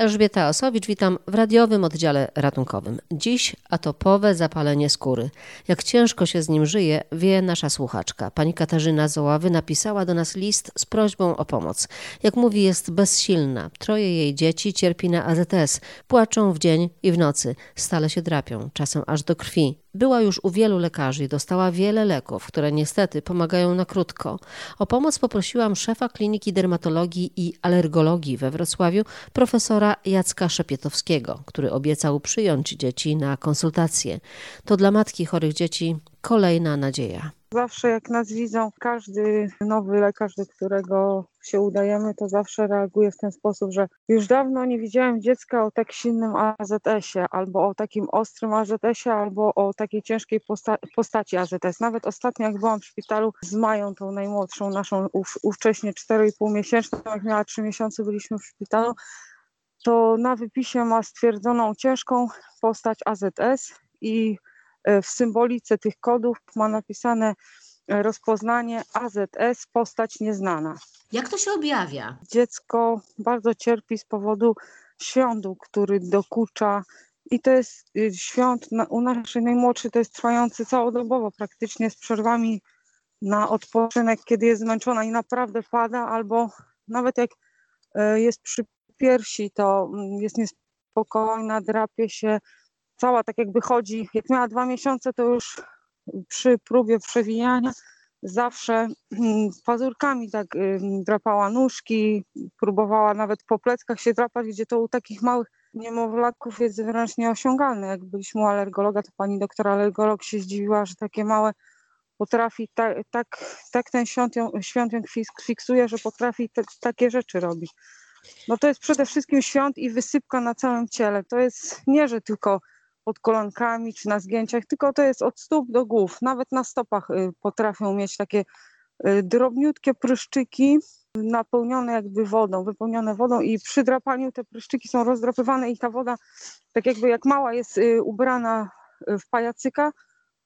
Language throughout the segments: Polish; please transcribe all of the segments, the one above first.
Elżbieta Osowicz, witam w radiowym oddziale ratunkowym. Dziś atopowe zapalenie skóry. Jak ciężko się z nim żyje, wie nasza słuchaczka. Pani Katarzyna Zoławy napisała do nas list z prośbą o pomoc. Jak mówi, jest bezsilna. Troje jej dzieci cierpi na AZS. Płaczą w dzień i w nocy. Stale się drapią, czasem aż do krwi. Była już u wielu lekarzy i dostała wiele leków, które niestety pomagają na krótko. O pomoc poprosiłam szefa Kliniki Dermatologii i Alergologii we Wrocławiu, profesora Jacka Szepietowskiego, który obiecał przyjąć dzieci na konsultacje. To dla matki chorych dzieci kolejna nadzieja. Zawsze jak nas widzą, każdy nowy lekarz, do którego się udajemy, to zawsze reaguje w ten sposób, że już dawno nie widziałem dziecka o tak silnym AZS-ie, albo o takim ostrym AZS-ie, albo o takiej ciężkiej posta postaci AZS. Nawet ostatnio, jak byłam w szpitalu z Mają, tą najmłodszą naszą, ów, ówcześnie 4,5 miesięczną, jak miała 3 miesiące, byliśmy w szpitalu, to na wypisie ma stwierdzoną ciężką postać AZS i w symbolice tych kodów ma napisane e, rozpoznanie AZS, postać nieznana. Jak to się objawia? Dziecko bardzo cierpi z powodu świątu, który dokucza i to jest y, świąt u naszej najmłodszej, to jest trwający całodobowo praktycznie z przerwami na odpoczynek, kiedy jest zmęczona i naprawdę pada, albo nawet jak e, jest przy piersi, to mm, jest niespokojna, drapie się, cała tak jakby chodzi, jak miała dwa miesiące, to już przy próbie przewijania zawsze mm, pazurkami tak drapała nóżki, próbowała nawet po pleckach się drapać, gdzie to u takich małych niemowlaków jest wręcz nieosiągalne. Jak byliśmy u alergologa, to pani doktor alergolog się zdziwiła, że takie małe potrafi, tak, tak, tak ten świąt ją, fiksuje, że potrafi te, takie rzeczy robić. No to jest przede wszystkim świąt i wysypka na całym ciele. To jest nie, że tylko pod kolankami czy na zgięciach, tylko to jest od stóp do głów. Nawet na stopach y, potrafią mieć takie y, drobniutkie pryszczyki napełnione jakby wodą, wypełnione wodą i przy drapaniu te pryszczyki są rozdrapywane i ta woda, tak jakby jak mała jest y, ubrana w pajacyka,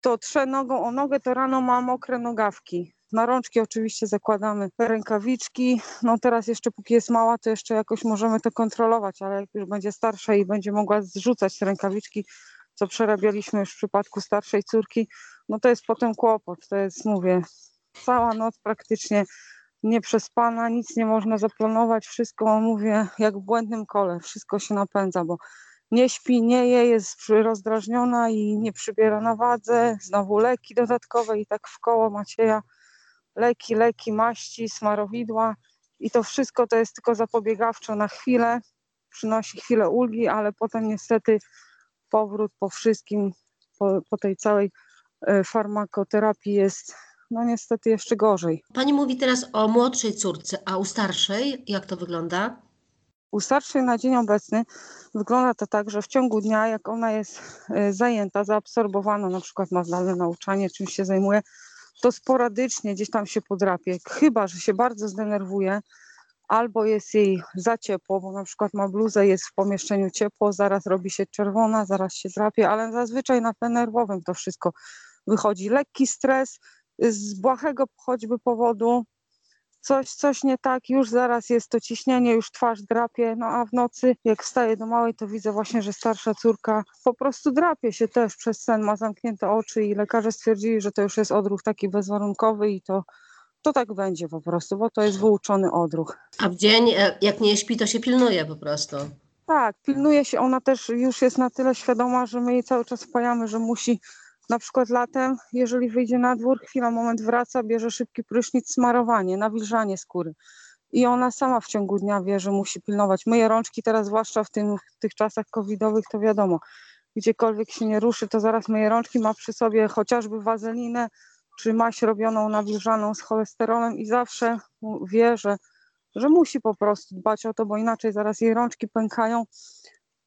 to trze nogą o nogę, to rano ma mokre nogawki. Na rączki oczywiście zakładamy rękawiczki. No teraz jeszcze póki jest mała, to jeszcze jakoś możemy to kontrolować, ale jak już będzie starsza i będzie mogła zrzucać rękawiczki, co przerabialiśmy już w przypadku starszej córki, no to jest potem kłopot. To jest, mówię, cała noc praktycznie nieprzespana, nic nie można zaplanować, wszystko mówię jak w błędnym kole, wszystko się napędza, bo nie śpi, nie je, jest rozdrażniona i nie przybiera na wadze, znowu leki dodatkowe i tak w koło Macieja leki, leki, maści, smarowidła i to wszystko to jest tylko zapobiegawczo na chwilę, przynosi chwilę ulgi, ale potem niestety powrót po wszystkim, po, po tej całej e, farmakoterapii jest no niestety jeszcze gorzej. Pani mówi teraz o młodszej córce, a u starszej jak to wygląda? U starszej na dzień obecny wygląda to tak, że w ciągu dnia, jak ona jest e, zajęta, zaabsorbowana, na przykład ma zdalne nauczanie, czymś się zajmuje, to sporadycznie gdzieś tam się podrapie, chyba że się bardzo zdenerwuje, albo jest jej za ciepło, bo na przykład ma bluzę, jest w pomieszczeniu ciepło, zaraz robi się czerwona, zaraz się drapie, ale zazwyczaj na tle nerwowym to wszystko wychodzi. Lekki stres z błahego choćby powodu, coś, coś nie tak, już zaraz jest to ciśnienie, już twarz drapie, no a w nocy jak wstaję do małej, to widzę właśnie, że starsza córka po prostu drapie się też przez sen, ma zamknięte oczy i lekarze stwierdzili, że to już jest odruch taki bezwarunkowy i to to tak będzie po prostu, bo to jest wyuczony odruch. A w dzień, e, jak nie śpi, to się pilnuje po prostu. Tak, pilnuje się. Ona też już jest na tyle świadoma, że my jej cały czas wpajamy, że musi na przykład latem, jeżeli wyjdzie na dwór, chwila, moment wraca, bierze szybki prysznic, smarowanie, nawilżanie skóry. I ona sama w ciągu dnia wie, że musi pilnować. Myje rączki teraz, zwłaszcza w, tym, w tych czasach covidowych, to wiadomo, gdziekolwiek się nie ruszy, to zaraz myje rączki, ma przy sobie chociażby wazelinę, czy maść robioną, nawilżaną z cholesterolem i zawsze wie, że, że musi po prostu dbać o to, bo inaczej zaraz jej rączki pękają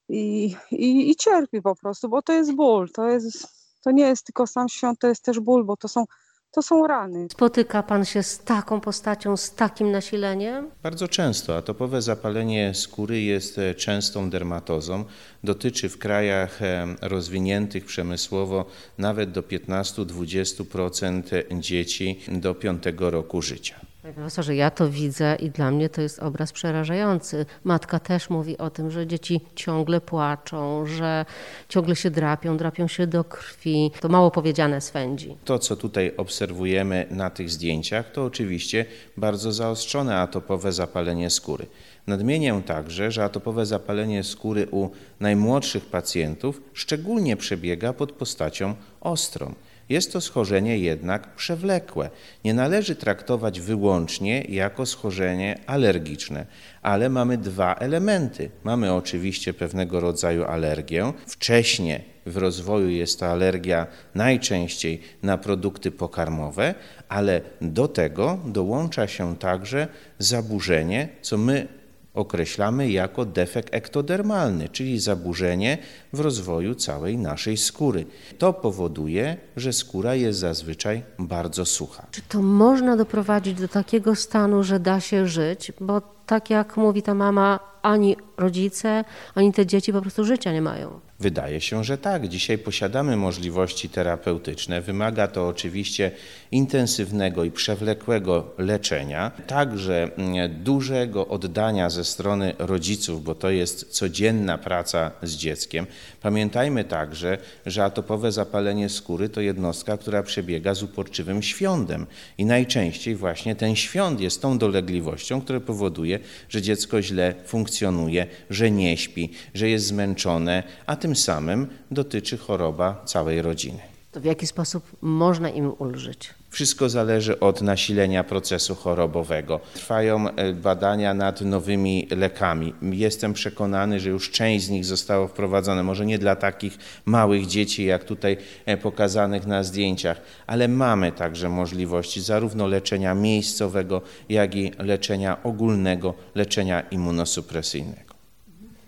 i, i, i cierpi po prostu, bo to jest ból, to jest to nie jest tylko sam świąt, to jest też ból, bo to są, to są rany. Spotyka Pan się z taką postacią, z takim nasileniem? Bardzo często. Atopowe zapalenie skóry jest e, częstą dermatozą. Dotyczy w krajach e, rozwiniętych przemysłowo nawet do 15-20% dzieci do 5 roku życia. Panie profesorze, ja to widzę i dla mnie to jest obraz przerażający. Matka też mówi o tym, że dzieci ciągle płaczą, że ciągle się drapią, drapią się do krwi. To mało powiedziane swędzi. To, co tutaj obserwujemy na tych zdjęciach, to oczywiście bardzo zaostrzone atopowe zapalenie skóry. Nadmienię także, że atopowe zapalenie skóry u najmłodszych pacjentów szczególnie przebiega pod postacią ostrą. Jest to schorzenie jednak przewlekłe. Nie należy traktować wyłącznie jako schorzenie alergiczne, ale mamy dwa elementy. Mamy oczywiście pewnego rodzaju alergię. Wcześnie w rozwoju jest to alergia najczęściej na produkty pokarmowe, ale do tego dołącza się także zaburzenie, co my określamy jako defekt ektodermalny, czyli zaburzenie w rozwoju całej naszej skóry. To powoduje, że skóra jest zazwyczaj bardzo sucha. Czy to można doprowadzić do takiego stanu, że da się żyć? Bo tak jak mówi ta mama, ani rodzice, ani te dzieci po prostu życia nie mają. Wydaje się, że tak. Dzisiaj posiadamy możliwości terapeutyczne. Wymaga to oczywiście intensywnego i przewlekłego leczenia, także mm, dużego oddania ze strony rodziców, bo to jest codzienna praca z dzieckiem. Pamiętajmy także, że atopowe zapalenie skóry to jednostka, która przebiega z uporczywym świądem i najczęściej właśnie ten świąt jest tą dolegliwością, która powoduje, że dziecko źle funkcjonuje, że nie śpi, że jest zmęczone, a tym samym dotyczy choroba całej rodziny. To w jaki sposób można im ulżyć? Wszystko zależy od nasilenia procesu chorobowego. Trwają e, badania nad nowymi lekami. Jestem przekonany, że już część z nich zostało wprowadzone, może nie dla takich małych dzieci, jak tutaj e, pokazanych na zdjęciach, ale mamy także możliwości zarówno leczenia miejscowego, jak i leczenia ogólnego, leczenia immunosupresyjnego.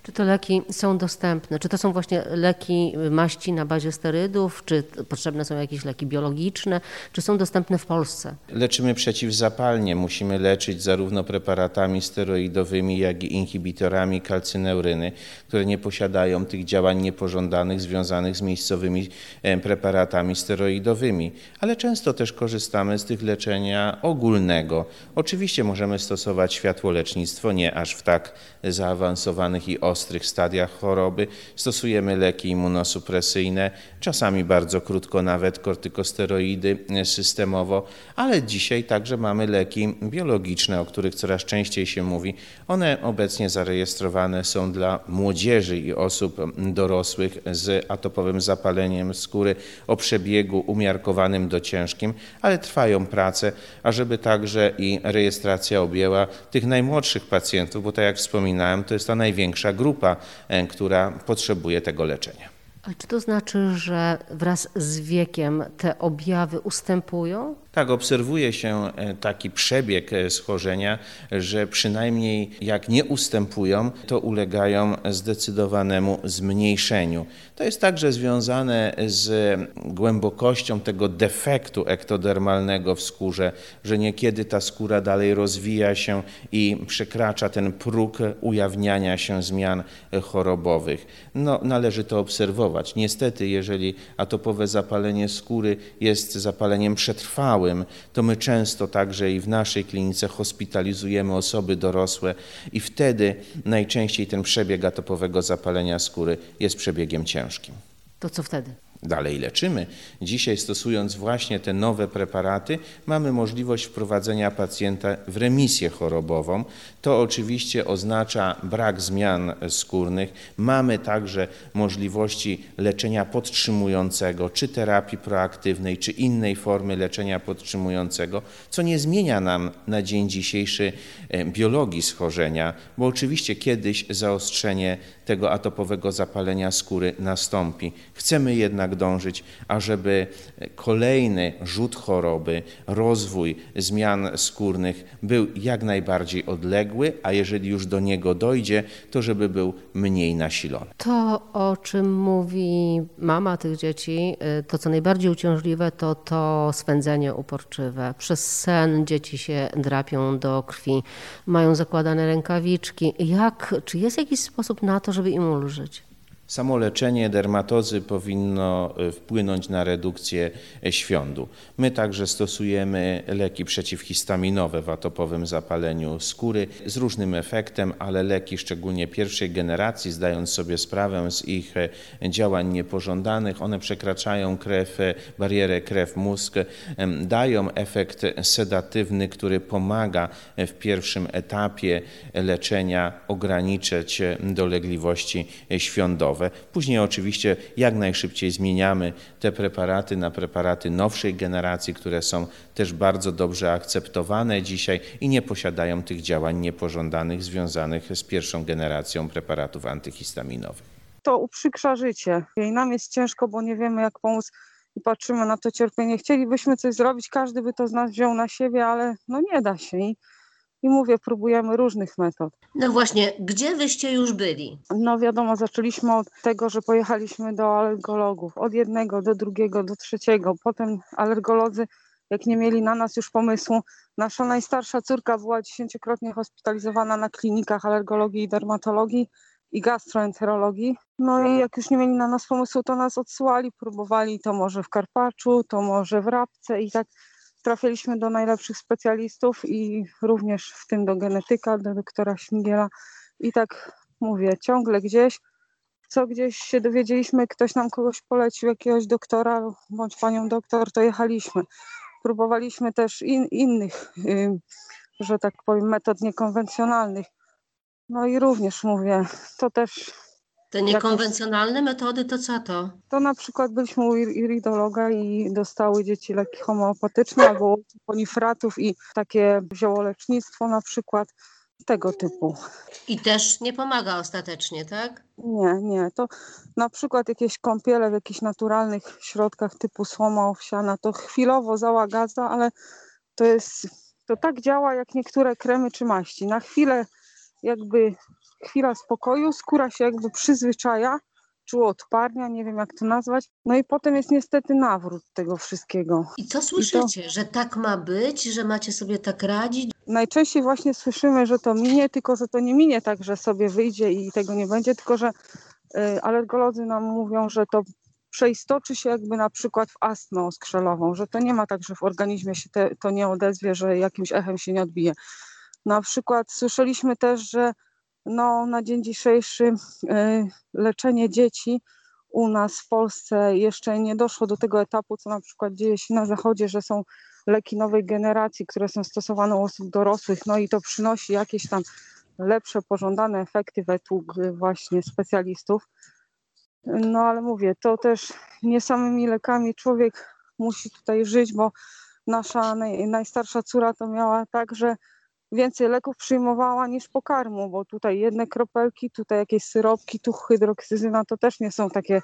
Czy te leki są dostępne? Czy to są właśnie leki maści na bazie sterydów? Czy potrzebne są jakieś leki biologiczne? Czy są dostępne w Polsce? Leczymy przeciwzapalnie. Musimy leczyć zarówno preparatami steroidowymi, jak i inhibitorami kalcyneuryny, które nie posiadają tych działań niepożądanych związanych z miejscowymi e, preparatami steroidowymi. Ale często też korzystamy z tych leczenia ogólnego. Oczywiście możemy stosować światłolecznictwo, nie aż w tak zaawansowanych i ostrych stadiach choroby. Stosujemy leki immunosupresyjne, czasami bardzo krótko nawet kortykosteroidy systemowo, ale dzisiaj także mamy leki biologiczne, o których coraz częściej się mówi. One obecnie zarejestrowane są dla młodzieży i osób dorosłych z atopowym zapaleniem skóry o przebiegu umiarkowanym do ciężkim, ale trwają prace, ażeby także i rejestracja objęła tych najmłodszych pacjentów, bo tak jak wspominałem, to jest ta największa grupa, e, która potrzebuje tego leczenia. A czy to znaczy, że wraz z wiekiem te objawy ustępują? Tak, obserwuje się e, taki przebieg e, schorzenia, że przynajmniej jak nie ustępują, to ulegają zdecydowanemu zmniejszeniu. To jest także związane z głębokością tego defektu ektodermalnego w skórze, że niekiedy ta skóra dalej rozwija się i przekracza ten próg ujawniania się zmian chorobowych. No, należy to obserwować. Niestety, jeżeli atopowe zapalenie skóry jest zapaleniem przetrwałym, to my często także i w naszej klinice hospitalizujemy osoby dorosłe i wtedy najczęściej ten przebieg atopowego zapalenia skóry jest przebiegiem ciężkim. To co wtedy? Dalej leczymy. Dzisiaj stosując właśnie te nowe preparaty, mamy możliwość wprowadzenia pacjenta w remisję chorobową. To oczywiście oznacza brak zmian skórnych. Mamy także możliwości leczenia podtrzymującego, czy terapii proaktywnej, czy innej formy leczenia podtrzymującego, co nie zmienia nam na dzień dzisiejszy e, biologii schorzenia, bo oczywiście kiedyś zaostrzenie tego atopowego zapalenia skóry nastąpi. Chcemy jednak dążyć, ażeby kolejny rzut choroby, rozwój zmian skórnych był jak najbardziej odległy, a jeżeli już do niego dojdzie, to żeby był mniej nasilony. To, o czym mówi mama tych dzieci, y, to co najbardziej uciążliwe, to to swędzenie uporczywe. Przez sen dzieci się drapią do krwi, mają zakładane rękawiczki. Jak, czy jest jakiś sposób na to, żeby im ulżyć? Samo leczenie dermatozy powinno y, wpłynąć na redukcję y, świądu. My także stosujemy leki przeciwhistaminowe w atopowym zapaleniu skóry z różnym efektem, ale leki szczególnie pierwszej generacji, zdając sobie sprawę z ich y, działań niepożądanych, one przekraczają krew, barierę krew-mózg, dają efekt sedatywny, który pomaga w pierwszym etapie leczenia ograniczyć dolegliwości świądowe. Później oczywiście jak najszybciej zmieniamy te preparaty na preparaty nowszej generacji, które są też bardzo dobrze akceptowane dzisiaj i nie posiadają tych działań niepożądanych związanych z pierwszą generacją preparatów antyhistaminowych. To uprzykrza życie i nam jest ciężko, bo nie wiemy jak pomóc i patrzymy na to cierpienie. Chcielibyśmy coś zrobić, każdy by to z nas wziął na siebie, ale no nie da się. I i mówię, próbujemy różnych metod. No właśnie, gdzie wyście już byli? No wiadomo, zaczęliśmy od tego, że pojechaliśmy do alergologów, od jednego do drugiego, do trzeciego. Potem alergolodzy, jak nie mieli na nas już pomysłu, nasza najstarsza córka była dziesięciokrotnie hospitalizowana na klinikach alergologii i dermatologii i gastroenterologii. No i jak już nie mieli na nas pomysłu, to nas odsyłali, próbowali to może w Karpaczu, to może w Rabce i tak Trafiliśmy do najlepszych specjalistów i również w tym do genetyka, do doktora Śmigiela. I tak mówię, ciągle gdzieś, co gdzieś się dowiedzieliśmy, ktoś nam kogoś polecił, jakiegoś doktora bądź panią doktor, to jechaliśmy. Próbowaliśmy też in, innych, yy, że tak powiem, metod niekonwencjonalnych. No i również mówię, to też te niekonwencjonalne metody to co to? To na przykład byliśmy u iridologa i dostały dzieci leki homeopatyczne albo ponifratów i takie ziołolecznictwo na przykład tego typu. I też nie pomaga ostatecznie, tak? Nie, nie. To na przykład jakieś kąpiele w jakichś naturalnych środkach typu słoma owsiana, to chwilowo załagadza, ale to jest, to tak działa jak niektóre kremy czy maści. Na chwilę jakby chwila spokoju, skóra się jakby przyzwyczaja, czy odparnia, nie wiem jak to nazwać. No i potem jest niestety nawrót tego wszystkiego. I co słyszycie, I to... że tak ma być, że macie sobie tak radzić? Najczęściej właśnie słyszymy, że to minie, tylko że to nie minie tak, że sobie wyjdzie i tego nie będzie, tylko że y, alergolodzy nam mówią, że to przeistoczy się jakby na przykład w astmę oskrzelową, że to nie ma tak, że w organizmie się te, to nie odezwie, że jakimś echem się nie odbije. Na przykład słyszeliśmy też, że no, na dzień dzisiejszy y, leczenie dzieci u nas w Polsce jeszcze nie doszło do tego etapu, co na przykład dzieje się na Zachodzie, że są leki nowej generacji, które są stosowane u osób dorosłych, no i to przynosi jakieś tam lepsze, pożądane efekty według właśnie specjalistów. No ale mówię, to też nie samymi lekami człowiek musi tutaj żyć, bo nasza naj, najstarsza córa to miała tak, że więcej leków przyjmowała niż pokarmu, bo tutaj jedne kropelki, tutaj jakieś syropki, tu hydroksyzyna to też nie są takie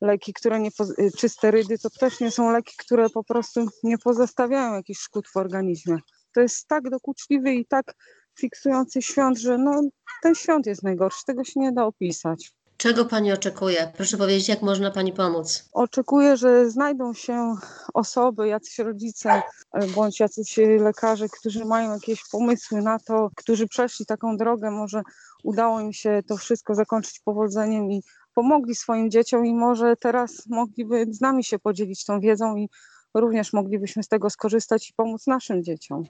leki, które nie, y, czy sterydy, to też nie są leki, które po prostu nie pozostawiają jakichś szkód w organizmie. To jest tak dokuczliwy i tak fiksujący świąt, że no, ten świąt jest najgorszy, tego się nie da opisać. Czego Pani oczekuje? Proszę powiedzieć, jak można Pani pomóc? Oczekuję, że znajdą się osoby, jacyś rodzice e, bądź jacyś lekarze, którzy mają jakieś pomysły na to, którzy przeszli taką drogę, może udało im się to wszystko zakończyć powodzeniem i pomogli swoim dzieciom i może teraz mogliby z nami się podzielić tą wiedzą i również moglibyśmy z tego skorzystać i pomóc naszym dzieciom.